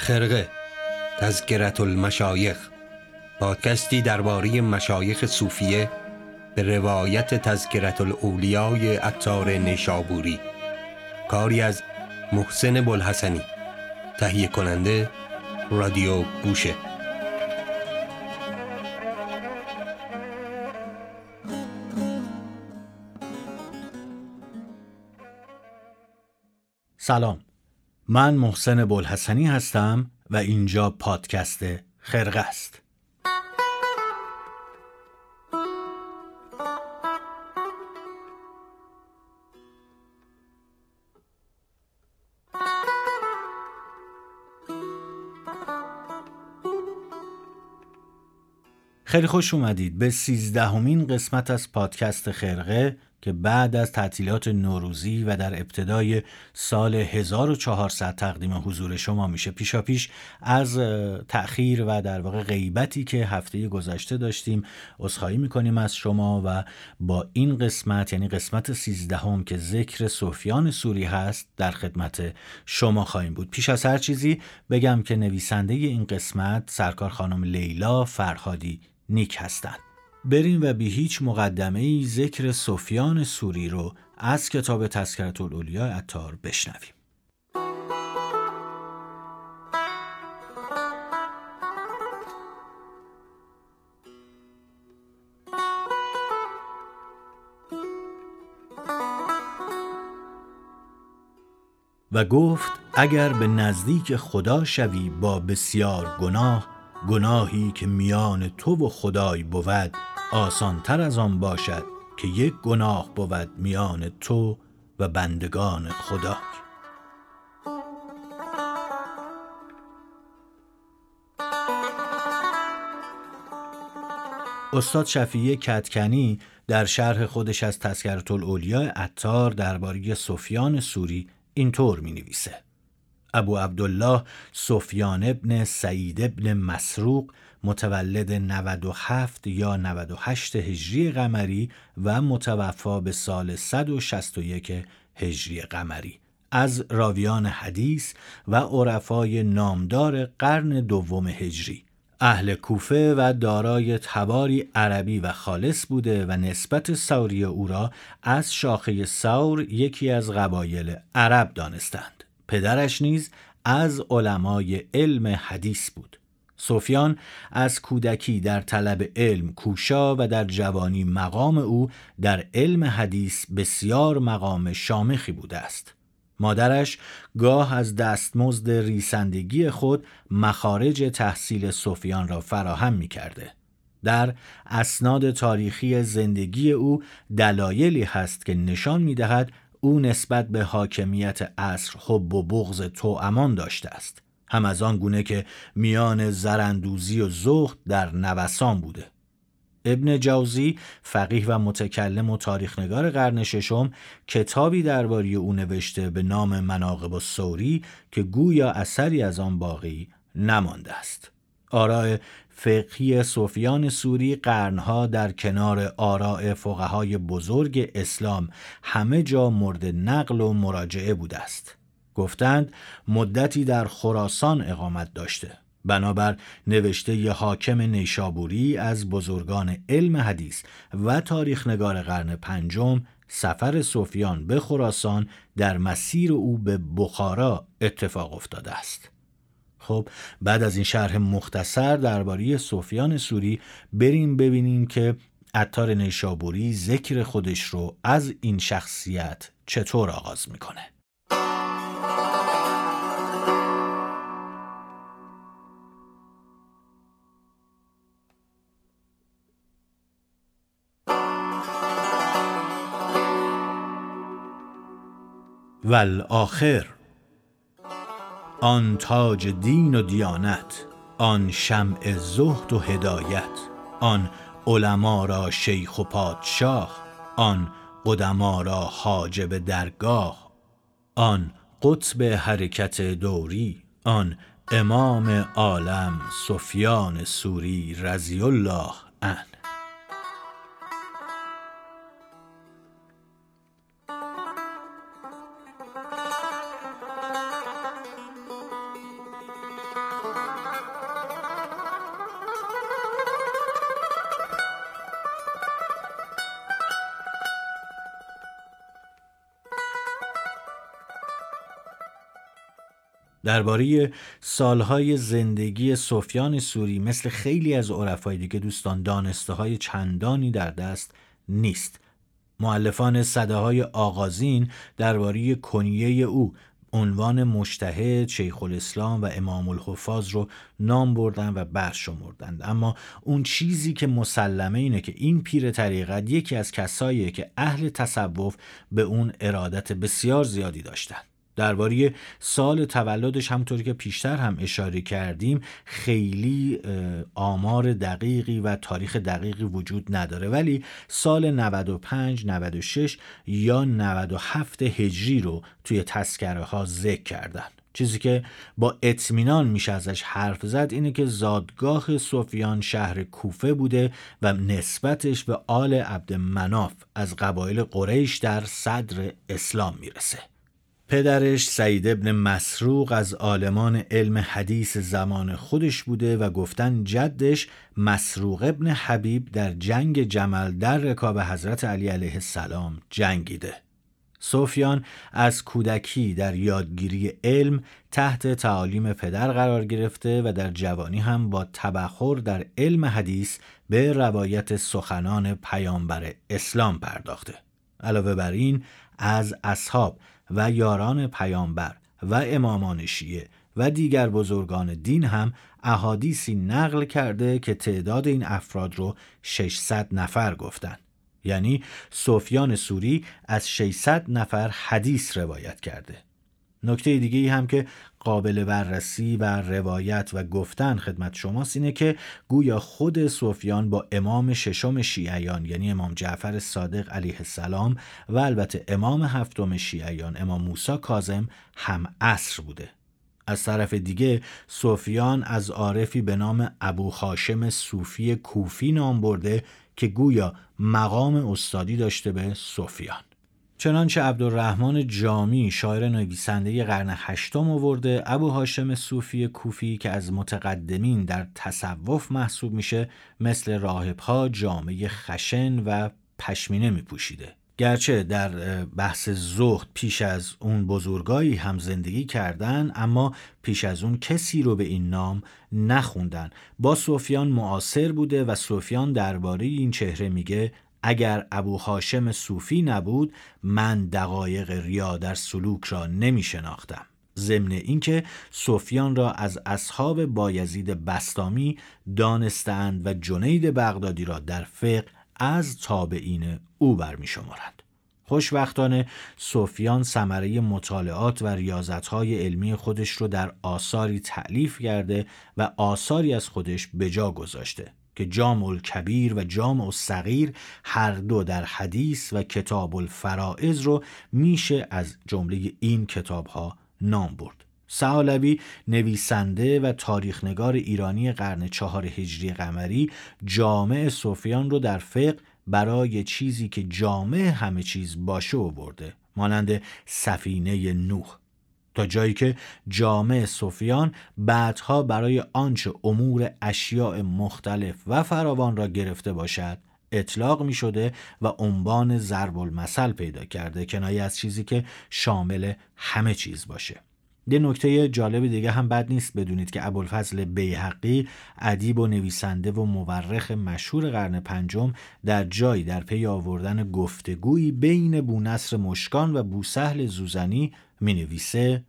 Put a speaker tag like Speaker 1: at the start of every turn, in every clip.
Speaker 1: خرقه تذکرت المشایخ پادکستی درباره مشایخ صوفیه به روایت تذکرت الاولیای عطار نشابوری کاری از محسن بلحسنی تهیه کننده رادیو گوشه.
Speaker 2: سلام. من محسن بلحسنی هستم و اینجا پادکست خرقه است. خیلی خوش اومدید. به سیزدهمین قسمت از پادکست خرقه که بعد از تعطیلات نوروزی و در ابتدای سال 1400 تقدیم حضور شما میشه. پیشا پیش از تأخیر و در واقع غیبتی که هفته گذشته داشتیم عذرخواهی می‌کنیم از شما و با این قسمت یعنی قسمت 13 که ذکر سفیان سوری هست در خدمت شما خواهیم بود. پیش از هر چیزی بگم که نویسنده این قسمت سرکار خانم لیلا فرهادی نیک هستند. بریم و بی هیچ مقدمه ای ذکر سفیان سوری رو از کتاب تذکرت الاولیا عطار بشنویم. و گفت اگر به نزدیک خدا شوی با بسیار گناه گناهی که میان تو و خدای بود آسانتر از آن باشد که یک گناه بود میان تو و بندگان خدا استاد شفیع کتکنی در شرح خودش از تذکرت الاولیاء عطار درباره سفیان سوری اینطور می نویسه ابو عبدالله سفیان ابن سعید ابن مسروق متولد 97 یا 98 هجری قمری و متوفا به سال 161 هجری قمری. از راویان حدیث و عرفای نامدار قرن دوم هجری. اهل کوفه و دارای تباری عربی و خالص بوده و نسبت سوری او را از شاخه سور یکی از قبایل عرب دانستند. پدرش نیز از علمای علم حدیث بود سفیان از کودکی در طلب علم کوشا و در جوانی مقام او در علم حدیث بسیار مقام شامخی بوده است. مادرش گاه از دستمزد ریسندگی خود مخارج تحصیل سفیان را فراهم می کرده. در اسناد تاریخی زندگی او دلایلی هست که نشان می دهد او نسبت به حاکمیت عصر حب و بغض تو امان داشته است. هم از آن گونه که میان زرندوزی و زهد در نوسان بوده ابن جوزی فقیه و متکلم و تاریخنگار قرن ششم کتابی درباره او نوشته به نام مناقب و که گویا اثری از آن باقی نمانده است آراء فقهی صوفیان سوری قرنها در کنار آراء فقهای بزرگ اسلام همه جا مورد نقل و مراجعه بوده است. گفتند مدتی در خراسان اقامت داشته. بنابر نوشته ی حاکم نیشابوری از بزرگان علم حدیث و تاریخ نگار قرن پنجم سفر سفیان به خراسان در مسیر او به بخارا اتفاق افتاده است. خب بعد از این شرح مختصر درباره سفیان سوری بریم ببینیم که عطار نیشابوری ذکر خودش رو از این شخصیت چطور آغاز می‌کنه. والآخر. آن تاج دین و دیانت آن شمع زهد و هدایت آن علما را شیخ و پادشاه آن قدما را حاجب درگاه آن قطب حرکت دوری آن امام عالم سفیان سوری رضی الله عنه. درباره سالهای زندگی سفیان سوری مثل خیلی از عرفای دیگه دوستان دانسته های چندانی در دست نیست. معلفان صده های آغازین درباره کنیه او عنوان مشتهد شیخ الاسلام و امام الحفاظ رو نام بردن و برشمردند اما اون چیزی که مسلمه اینه که این پیر طریقت یکی از کساییه که اهل تصوف به اون ارادت بسیار زیادی داشتن. درباره سال تولدش همونطوری که پیشتر هم اشاره کردیم خیلی آمار دقیقی و تاریخ دقیقی وجود نداره. ولی سال 95 96 یا 97 هجری رو توی تسکره ها ذکر کردن. چیزی که با اطمینان میشه ازش حرف زد اینه که زادگاه سفیان شهر کوفه بوده و نسبتش به آل عبد مناف از قبایل قریش در صدر اسلام می‌رسه. پدرش سعید ابن مسروق از آلمان علم حدیث زمان خودش بوده و گفتن جدش مسروق ابن حبیب در جنگ جمل در رکاب حضرت علی علیه السلام جنگیده. سفیان از کودکی در یادگیری علم تحت تعالیم پدر قرار گرفته و در جوانی هم با تبخور در علم حدیث به روایت سخنان پیامبر اسلام پرداخته. علاوه بر این از اصحاب و یاران پیامبر و امامان شیعه و دیگر بزرگان دین هم احادیثی نقل کرده که تعداد این افراد رو 600 نفر گفتند. یعنی سفیان سوری از 600 نفر حدیث روایت کرده. نکته دیگه ای هم که قابل بررسی و روایت و گفتن خدمت شماست اینه که گویا خود سفیان با امام ششم شیعیان یعنی امام جعفر صادق علیه السلام و البته امام هفتم شیعیان امام موسی کاظم هم عصر بوده. از طرف دیگه سفیان از عارفی به نام ابو خاشم صوفی کوفی نام برده که گویا مقام استادی داشته به سفیان. چنانچه عبدالرحمن جامی شاعر نویسنده قرن هشتم آورده ابو هاشم صوفی کوفی که از متقدمین در تصوف محسوب میشه مثل راهبها جامعه خشن و پشمینه میپوشیده. گرچه در بحث زهد پیش از اون بزرگایی هم زندگی کردن اما پیش از اون کسی رو به این نام نخوندن. با سفیان معاصر بوده و سفیان درباره این چهره میگه اگر ابو هاشم صوفی نبود من دقایق ریا در سلوک را نمی شناختم ضمن اینکه سفیان را از اصحاب بایزید بستامی دانستند و جنید بغدادی را در فقه از تابعین او برمی شمارند. خوشبختانه سفیان ثمره مطالعات و ریاضتهای علمی خودش رو در آثاری تعلیف کرده و آثاری از خودش به جا گذاشته که جامع الکبیر و جامع الصغیر هر دو در حدیث و کتاب الفرائض رو میشه از جمله این کتاب ها نام برد. سهالوی نویسنده و تاریخنگار ایرانی قرن چهار هجری قمری جامع صوفیان رو در فقه برای چیزی که جامع همه چیز باشه و برده مانند سفینه نوح تا جایی که جامع سفیان بعدها برای آنچه امور اشیاء مختلف و فراوان را گرفته باشد اطلاق می شده و عنوان ضرب المثل پیدا کرده کنایه از چیزی که شامل همه چیز باشه. یه نکته جالب دیگه هم بد نیست بدونید که ابوالفضل بیحقی ادیب و نویسنده و مورخ مشهور قرن پنجم در جایی در پی آوردن گفتگویی بین بونصر مشکان و بوسهل زوزنی می نویسه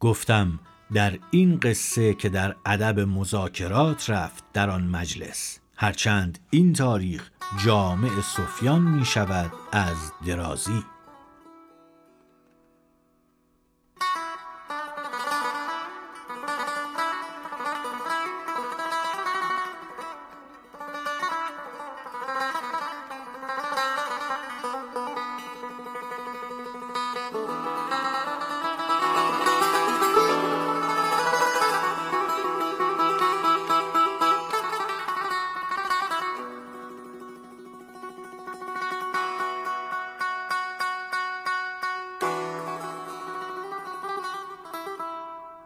Speaker 2: گفتم در این قصه که در ادب مذاکرات رفت در آن مجلس هرچند این تاریخ جامع سفیان می شود از درازی.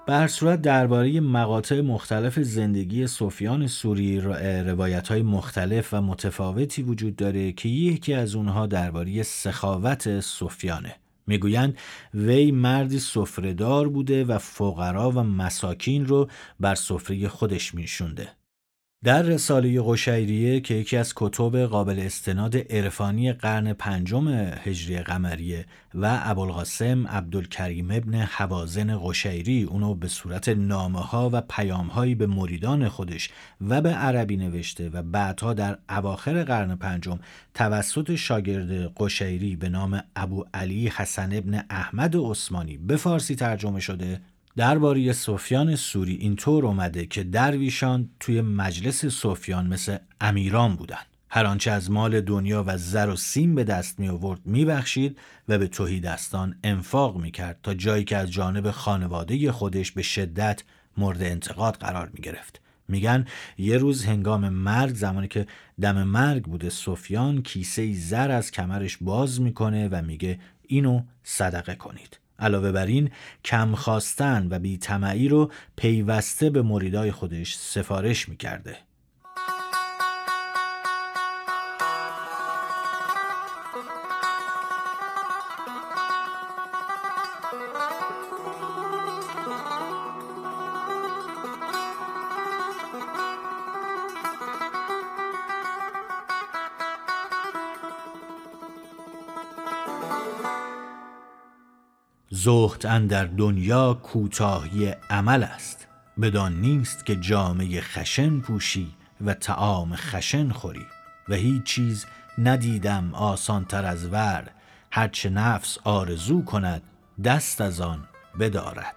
Speaker 2: به هر صورت درباره مقاطع مختلف زندگی سفیان سوری روایت های مختلف و متفاوتی وجود داره که یکی از اونها درباره سخاوت سفیانه. می‌گویند وی مردی سفرهدار بوده و فقرا و مساکین رو بر سفره خودش میشونده در رساله قشیریه که یکی از کتب قابل استناد عرفانی قرن پنجم هجری قمریه و ابوالقاسم عبدالکریم ابن حوازن قشیری اونو به صورت نامه ها و پیام هایی به مریدان خودش و به عربی نوشته و بعدها در اواخر قرن پنجم توسط شاگرد قشیری به نام ابو علی حسن ابن احمد عثمانی به فارسی ترجمه شده. درباره سفیان سوری اینطور اومده که درویشان توی مجلس سفیان مثل امیران بودن هر آنچه از مال دنیا و زر و سیم به دست می آورد می بخشید و به توهی دستان انفاق می کرد تا جایی که از جانب خانواده خودش به شدت مورد انتقاد قرار می گرفت. میگن یه روز هنگام مرگ زمانی که دم مرگ بوده سفیان کیسه زر از کمرش باز می‌کنه و میگه اینو صدقه کنید. علاوه بر این کم خواستن و بیتمعی رو پیوسته به مریدای خودش سفارش می‌کرده. زهد در دنیا کوتاهی عمل است. بدان نیست که جامعه خشن پوشی و تعام خشن خوری. و هیچ چیز ندیدم آسانتر از ور. هرچه نفس آرزو کند دست از آن بدارد.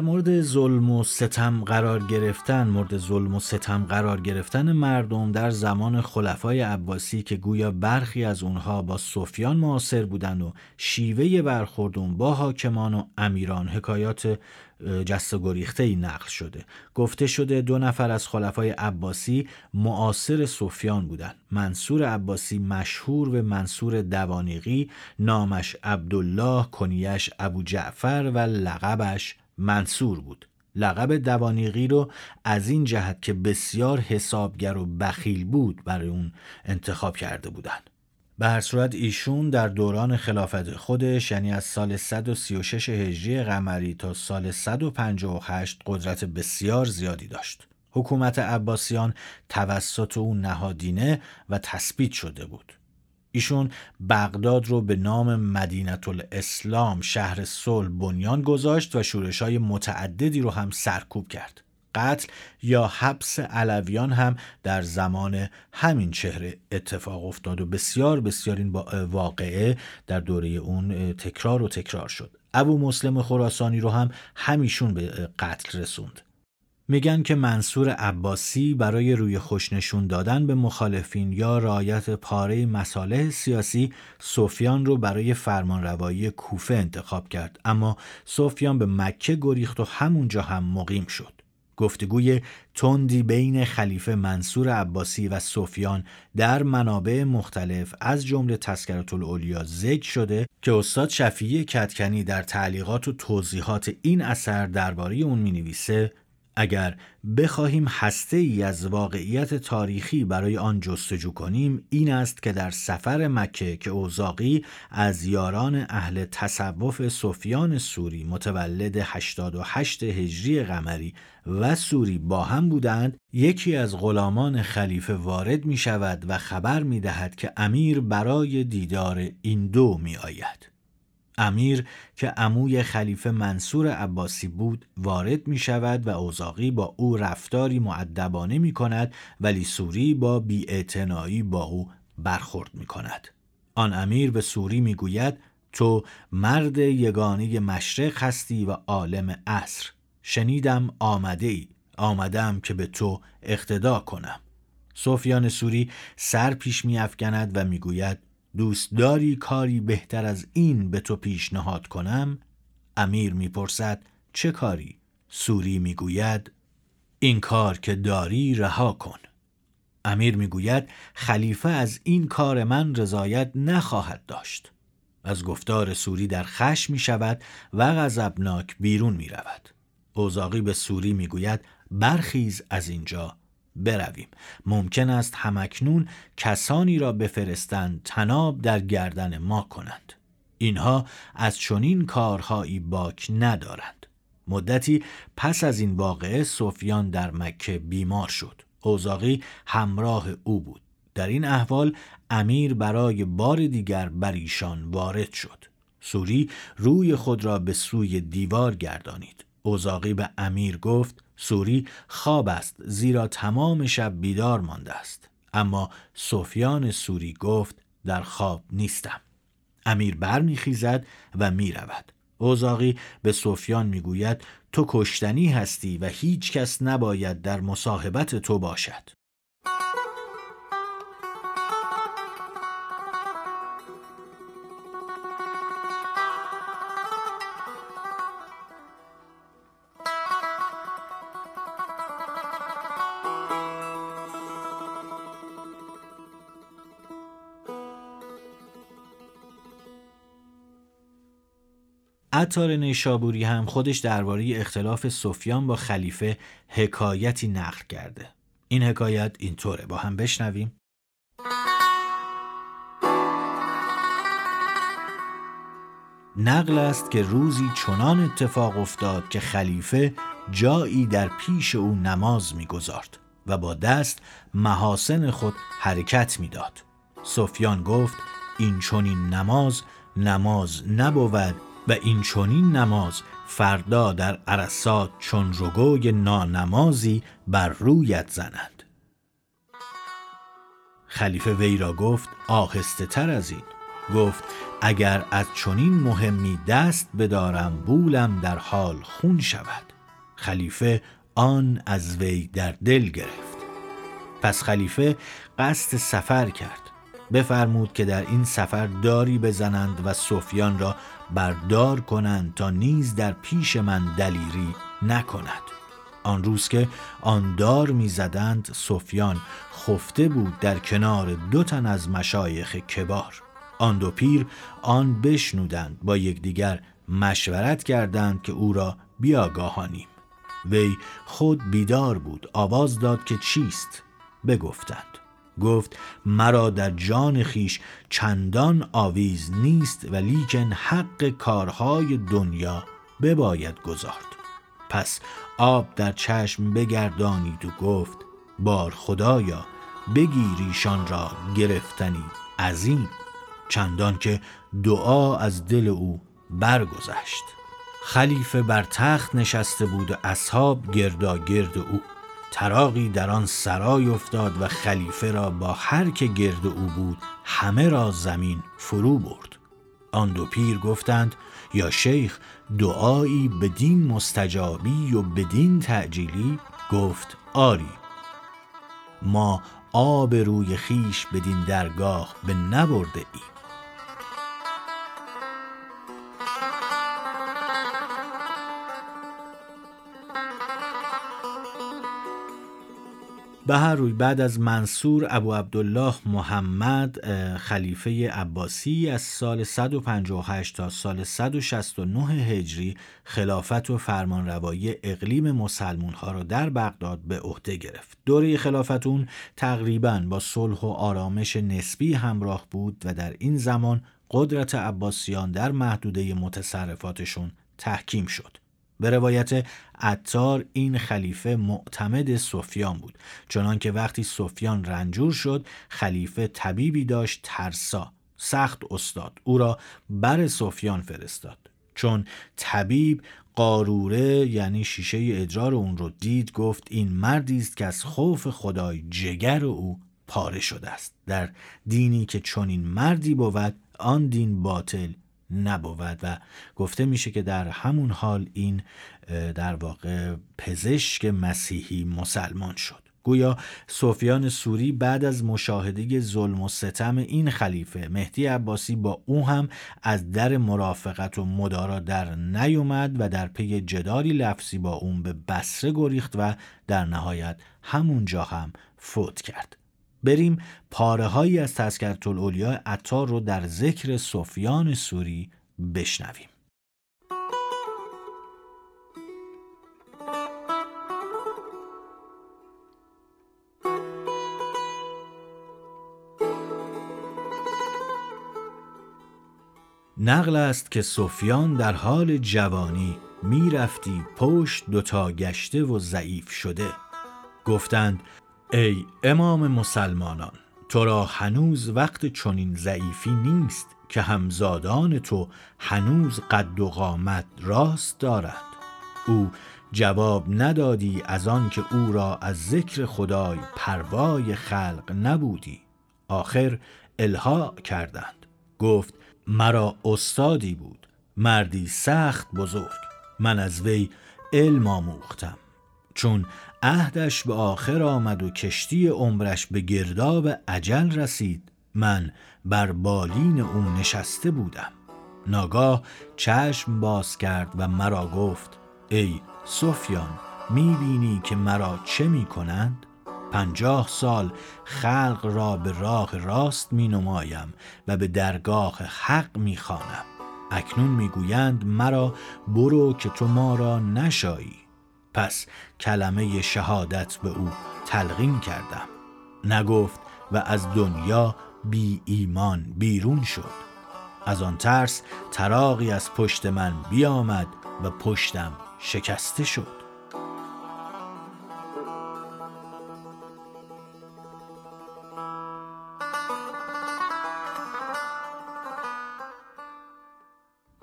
Speaker 2: در مورد ظلم و ستم قرار گرفتن مورد ظلم و ستم قرار گرفتن مردم در زمان خلفای عباسی که گویا برخی از اونها با سفیان معاصر بودن و شیوه برخوردون با حاکمان و امیران حکایات جست و گریخته ای نقل شده. گفته شده دو نفر از خلفای عباسی معاصر سفیان بودند. منصور عباسی مشهور به منصور دوانیقی نامش عبدالله کنیش ابو جعفر و لقبش منصور بود لقب دوانیقی رو از این جهت که بسیار حسابگر و بخیل بود برای اون انتخاب کرده بودند. به هر صورت ایشون در دوران خلافت خودش یعنی از سال 136 هجری قمری تا سال 158 قدرت بسیار زیادی داشت. حکومت عباسیان توسط او نهادینه و تثبیت شده بود. ایشون بغداد رو به نام مدینت الاسلام شهر صلح بنیان گذاشت و شورش های متعددی رو هم سرکوب کرد. قتل یا حبس علویان هم در زمان همین چهره اتفاق افتاد و بسیار بسیار این واقعه در دوره اون تکرار و تکرار شد. ابو مسلم خراسانی رو هم همیشون به قتل رسوند. میگن که منصور عباسی برای روی خوشنشون دادن به مخالفین یا رایت پاره مصالح سیاسی سفیان رو برای فرمانروایی کوفه انتخاب کرد. اما سفیان به مکه گریخت و همونجا هم مقیم شد. گفتگوی تندی بین خلیفه منصور عباسی و سفیان در منابع مختلف از جمله تذکرت الاولیا ذکر شده که استاد شفیعی کتکنی در تعلیقات و توضیحات این اثر درباره اون می نویسه اگر بخواهیم هسته ای از واقعیت تاریخی برای آن جستجو کنیم این است که در سفر مکه که اوزاقی از یاران اهل تصوف سفیان سوری متولد 88 هجری قمری و سوری با هم بودند یکی از غلامان خلیفه وارد می شود و خبر می دهد که امیر برای دیدار این دو می آید امیر که عموی خلیفه منصور عباسی بود وارد می شود و اوزاقی با او رفتاری معدبانه می کند ولی سوری با بیاعتنایی با او برخورد می کند. آن امیر به سوری می گوید تو مرد یگانه مشرق هستی و عالم عصر. شنیدم آمده ای آمدم که به تو اقتدا کنم. سفیان سوری سر پیش می افکند و می دوست داری کاری بهتر از این به تو پیشنهاد کنم؟ امیر می‌پرسد چه کاری؟ سوری می‌گوید این کار که داری رها کن امیر می‌گوید خلیفه از این کار من رضایت نخواهد داشت از گفتار سوری در خش می شود و غضبناک بیرون می رود اوزاقی به سوری می گوید برخیز از اینجا برویم. ممکن است همکنون کسانی را بفرستند تناب در گردن ما کنند. اینها از چنین کارهایی باک ندارند. مدتی پس از این واقعه سفیان در مکه بیمار شد. اوزاقی همراه او بود. در این احوال امیر برای بار دیگر بر ایشان وارد شد. سوری روی خود را به سوی دیوار گردانید. اوزاقی به امیر گفت سوری خواب است زیرا تمام شب بیدار مانده است. اما سفیان سوری گفت در خواب نیستم. امیر برمیخیزد و می‌رود. اوزاقی به سفیان می‌گوید تو کشتنی هستی و هیچ کس نباید در مصاحبت تو باشد. عطار نیشابوری هم خودش درباره اختلاف سفیان با خلیفه حکایتی نقل کرده. این حکایت اینطوره. با هم بشنویم. نقل است که روزی چنان اتفاق افتاد که خلیفه جایی در پیش او نماز می‌گذارد و با دست محاسن خود حرکت می‌داد. سفیان گفت این چنین نماز نماز نبود و این چونین نماز فردا در عرصات چون رگوی نانمازی بر رویت زنند خلیفه وی را گفت آهسته تر از این. گفت اگر از چنین مهمی دست بدارم بولم در حال خون شود. خلیفه آن از وی در دل گرفت. پس خلیفه قصد سفر کرد. بفرمود که در این سفر داری بزنند و سفیان را بردار کنند تا نیز در پیش من دلیری نکند. آن روز که آن دار می‌زدند سفیان خفته بود در کنار دو تن از مشایخ کبار. آن دو پیر آن بشنودند با یکدیگر مشورت کردند که او را بیاگاهانیم. وی خود بیدار بود آواز داد که چیست؟ بگفتند. گفت مرا در جان خیش چندان آویز نیست و لیکن حق کارهای دنیا بباید گذارد پس آب در چشم بگردانید و گفت بار خدایا بگیریشان را گرفتنی عظیم. چندان که دعا از دل او برگذشت. خلیفه بر تخت نشسته بود و اصحاب گرداگرد او تراقی در آن سرای افتاد و خلیفه را با هر که گرد او بود همه را زمین فرو برد. آن دو پیر گفتند یا شیخ دعایی بدین مستجابی و بدین تعجیلی؟ گفت آری. ما آب روی خیش بدین درگاه به نبرده ایم. به هر روی بعد از منصور ابو عبدالله محمد خلیفه عباسی از سال 158 تا سال 169 هجری خلافت و فرمانروایی اقلیم مسلمون ها را در بغداد به عهده گرفت. دوره خلافت اون تقریبا با صلح و آرامش نسبی همراه بود و در این زمان قدرت عباسیان در محدوده متصرفاتشون تحکیم شد. به روایت عطار این خلیفه معتمد سفیان بود. چنانکه وقتی سفیان رنجور شد خلیفه طبیبی داشت ترسا سخت استاد. او را بر سفیان فرستاد. چون طبیب قاروره یعنی شیشه ادرار اون رو دید گفت این مردی است که از خوف خدای جگر او پاره شده است. در دینی که چنین مردی بود آن دین باطل نبود و گفته میشه که در همون حال این در واقع پزشک مسیحی مسلمان شد. گویا سفیان سوری بعد از مشاهده ظلم و ستم این خلیفه مهدی عباسی با او هم از در مرافقت و مدارا در نیومد و در پی جداری لفظی با اون به بسره گریخت و در نهایت همونجا هم فوت کرد. بریم پاره هایی از تذکرت الاولیاء عطار رو در ذکر سفیان سوری بشنویم. نقل است که سفیان در حال جوانی می‌رفتی پشت دوتا گشته و ضعیف شده. گفتند ای امام مسلمانان تو را هنوز وقت چنین ضعیفی نیست که همزادان تو هنوز قد و قامت راست دارند او جواب ندادی از آن که او را از ذکر خدای پروای خلق نبودی. آخر الها کردند. گفت مرا استادی بود. مردی سخت بزرگ. من از وی علم آموختم. چون عهدش به آخر آمد و کشتی عمرش به گرداب عجل رسید من بر بالین او نشسته بودم ناگاه چشم باز کرد و مرا گفت ای سفیان می‌بینی که مرا چه می‌کنند؟ پنجاه سال خلق را به راه راست می نمایم و به درگاه حق می خانم. اکنون می‌گویند مرا برو که تو ما را نشایی پس کلمه شهادت به او تلقین کردم. نگفت و از دنیا بی ایمان بیرون شد. از آن ترس تراغی از پشت من بیامد و پشتم شکسته شد.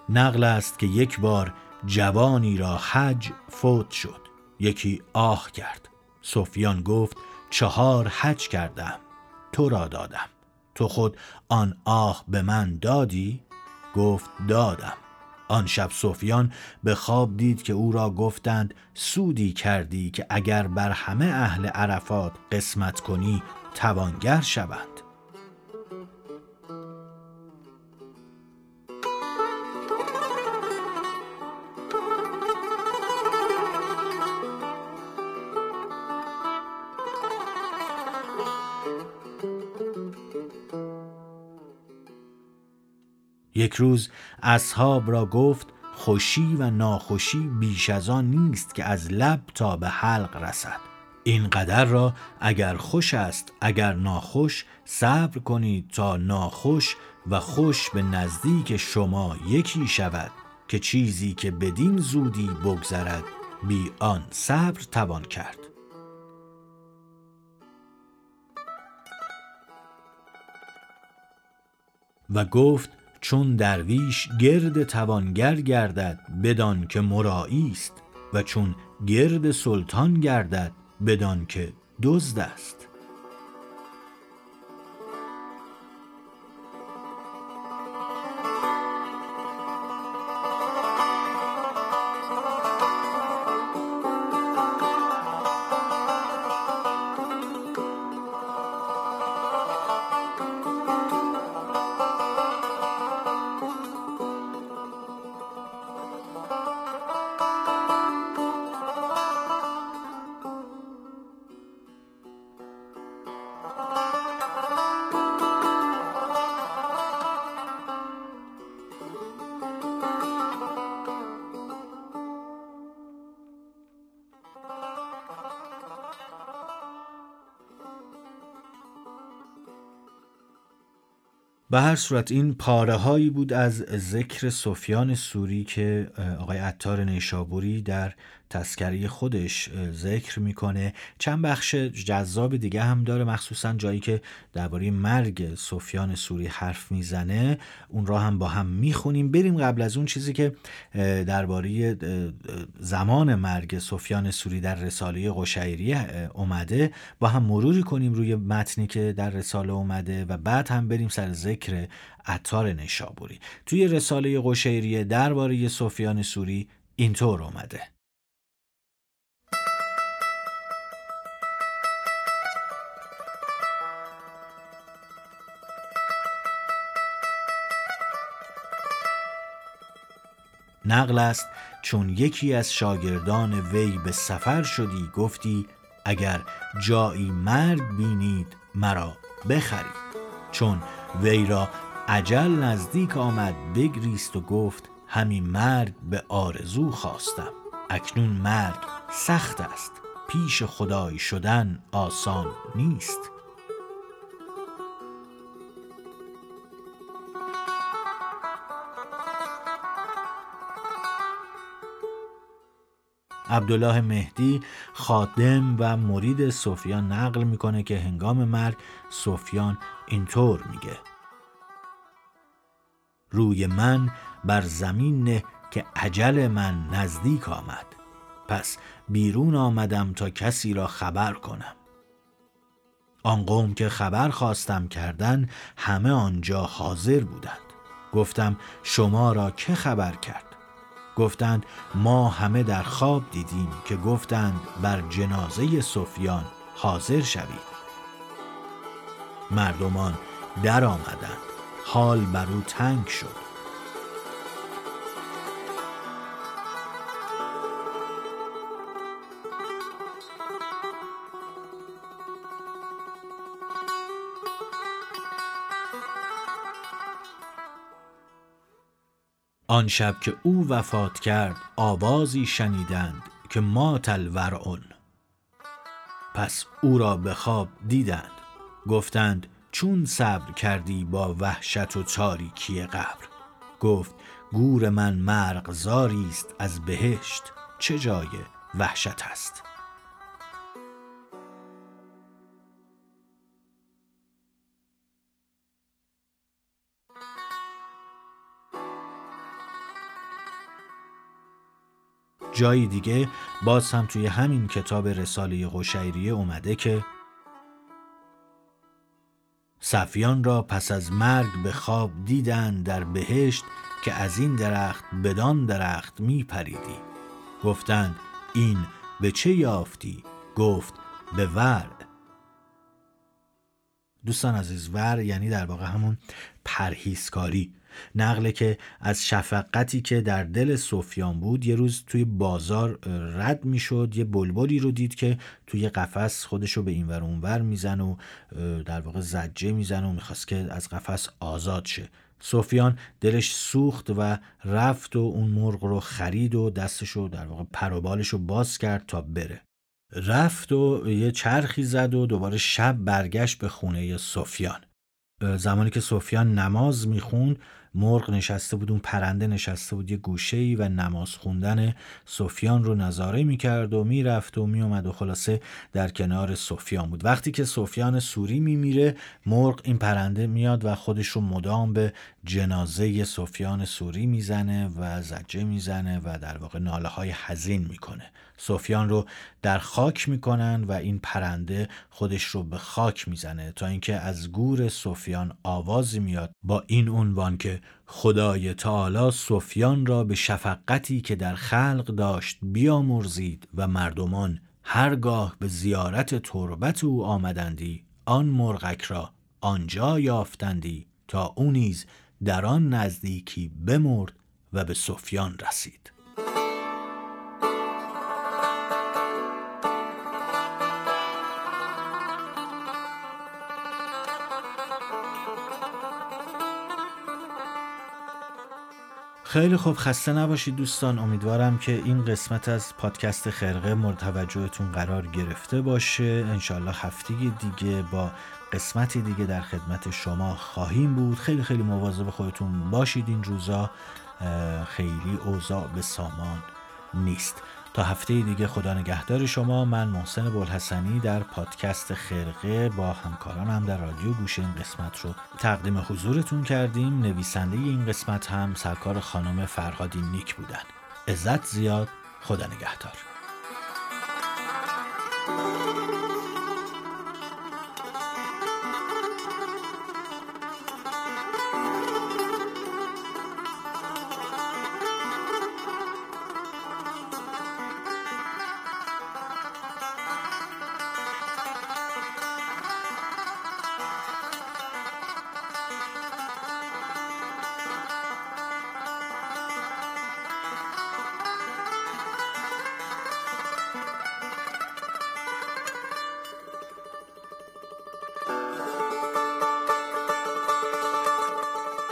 Speaker 2: نقل است که یک بار جوانی را حج فوت شد. یکی آه کرد. سفیان گفت چهار حج کردم. تو را دادم. تو خود آن آه به من دادی؟ گفت دادم. آن شب سفیان به خواب دید که او را گفتند سودی کردی که اگر بر همه اهل عرفات قسمت کنی توانگر شوند. یک روز اصحاب را گفت خوشی و ناخوشی بیش از آن نیست که از لب تا به حلق رسد. این قدر را اگر خوش است اگر ناخوش صبر کنید تا ناخوش و خوش به نزدیک شما یکی شود که چیزی که بدین زودی بگذرد بی آن صبر توان کرد. و گفت چون درویش گرد توانگر گردد بدان که مرایی است و چون گرد سلطان گردد بدان که دزد است. به هر صورت این پاره هایی بود از ذکر سفیان سوری که آقای عطار نیشابوری در تذکری خودش ذکر می‌کنه. چند بخش جذاب دیگه هم داره مخصوصا جایی که درباره مرگ سفیان سوری حرف می‌زنه. اون را هم با هم می‌خونیم. بریم قبل از اون چیزی که درباره زمان مرگ سفیان سوری در رساله قشیری اومده. با هم مروری کنیم روی متنی که در رساله اومده و بعد هم بریم سر ذکر عطار نیشابوری توی رساله قشیریه درباره سفیان سوری اینطور اومده. نقل است چون یکی از شاگردان وی به سفر شدی گفتی اگر جایی مرگ بینید مرا بخرید. چون وی را عجل نزدیک آمد بگریست و گفت همین مرگ به آرزو خواستم. اکنون مرگ سخت است پیش خدای شدن آسان نیست. عبدالله مهدی خادم و مرید سفیان نقل می‌کنه که هنگام مرگ سفیان اینطور میگه. روی من بر زمین نه که عجل من نزدیک آمد. پس بیرون آمدم تا کسی را خبر کنم. آن قوم که خبر خواستم کردن همه آنجا حاضر بودند. گفتم شما را که خبر کرد؟ گفتند ما همه در خواب دیدیم که گفتند بر جنازه سفیان حاضر شوید. مردمان در آمدند. حال بر او تنگ شد. آن شب که او وفات کرد آوازی شنیدند که ما الورعن پس او را به خواب دیدند. گفتند چون صبر کردی با وحشت و تاریکی قبر؟ گفت گور من مرغزاری است از بهشت چه جای وحشت است جایی دیگه باز هم توی همین کتاب رساله قشیریه اومده که صفیان را پس از مرگ به خواب دیدن در بهشت که از این درخت بدان درخت می پریدی گفتند این به چه یافتی؟ گفت به ور دوستان عزیز ور یعنی در واقع همون پرهیزکاری. نقله که از شفقتی که در دل سفیان بود یه روز توی بازار رد می‌شد یه بلبلی رو دید که توی قفس خودش رو به این ور اونور میزن و در واقع زجه میزن و می‌خواست که از قفس آزاد شه. سفیان دلش سوخت و رفت و اون مرغ رو خرید و دستش رو در واقع پروبالش رو باز کرد تا بره. رفت و یه چرخی زد و دوباره شب برگشت به خونه سفیان. زمانی که سفیان نماز می‌خوند مرغ نشسته بود اون پرنده نشسته بود یه گوشه ای و نماز خوندن سفیان رو نظاره می‌کرد و می‌رفت و میومد و خلاصه در کنار سفیان بود. وقتی که سفیان سوری میمیره مرغ این پرنده میاد و خودش رو مدام به جنازه سفیان سوری می‌زنه و زجه می‌زنه و در واقع ناله های حزین می‌کنه. سفیان رو در خاک می‌کنن و این پرنده خودش رو به خاک می‌زنه تا اینکه از گور سفیان آوازی میاد با این عنوان که خدای تعالی سفیان را به شفقتی که در خلق داشت بیامرزید و مردمان هرگاه به زیارت تربت او آمدندی آن مرغک را آنجا یافتندی تا او نیز در آن نزدیکی بمرد و به سفیان رسید. خیلی خوب خسته نباشید دوستان. امیدوارم که این قسمت از پادکست خرقه مورد توجهتون قرار گرفته باشه. انشالله هفته دیگه با قسمتی دیگه در خدمت شما خواهیم بود. خیلی خیلی مواظب خودتون باشید. این روزا خیلی اوضاع به سامان نیست. تا هفته دیگه خدا نگهدار شما. من محسن بولحسنی در پادکست خرقه با همکارانم در رادیو گوشه این قسمت رو تقدیم حضورتون کردیم. نویسنده این قسمت هم سرکار خانم فرهادی نیک بودن. عزت زیاد خدا نگهدار.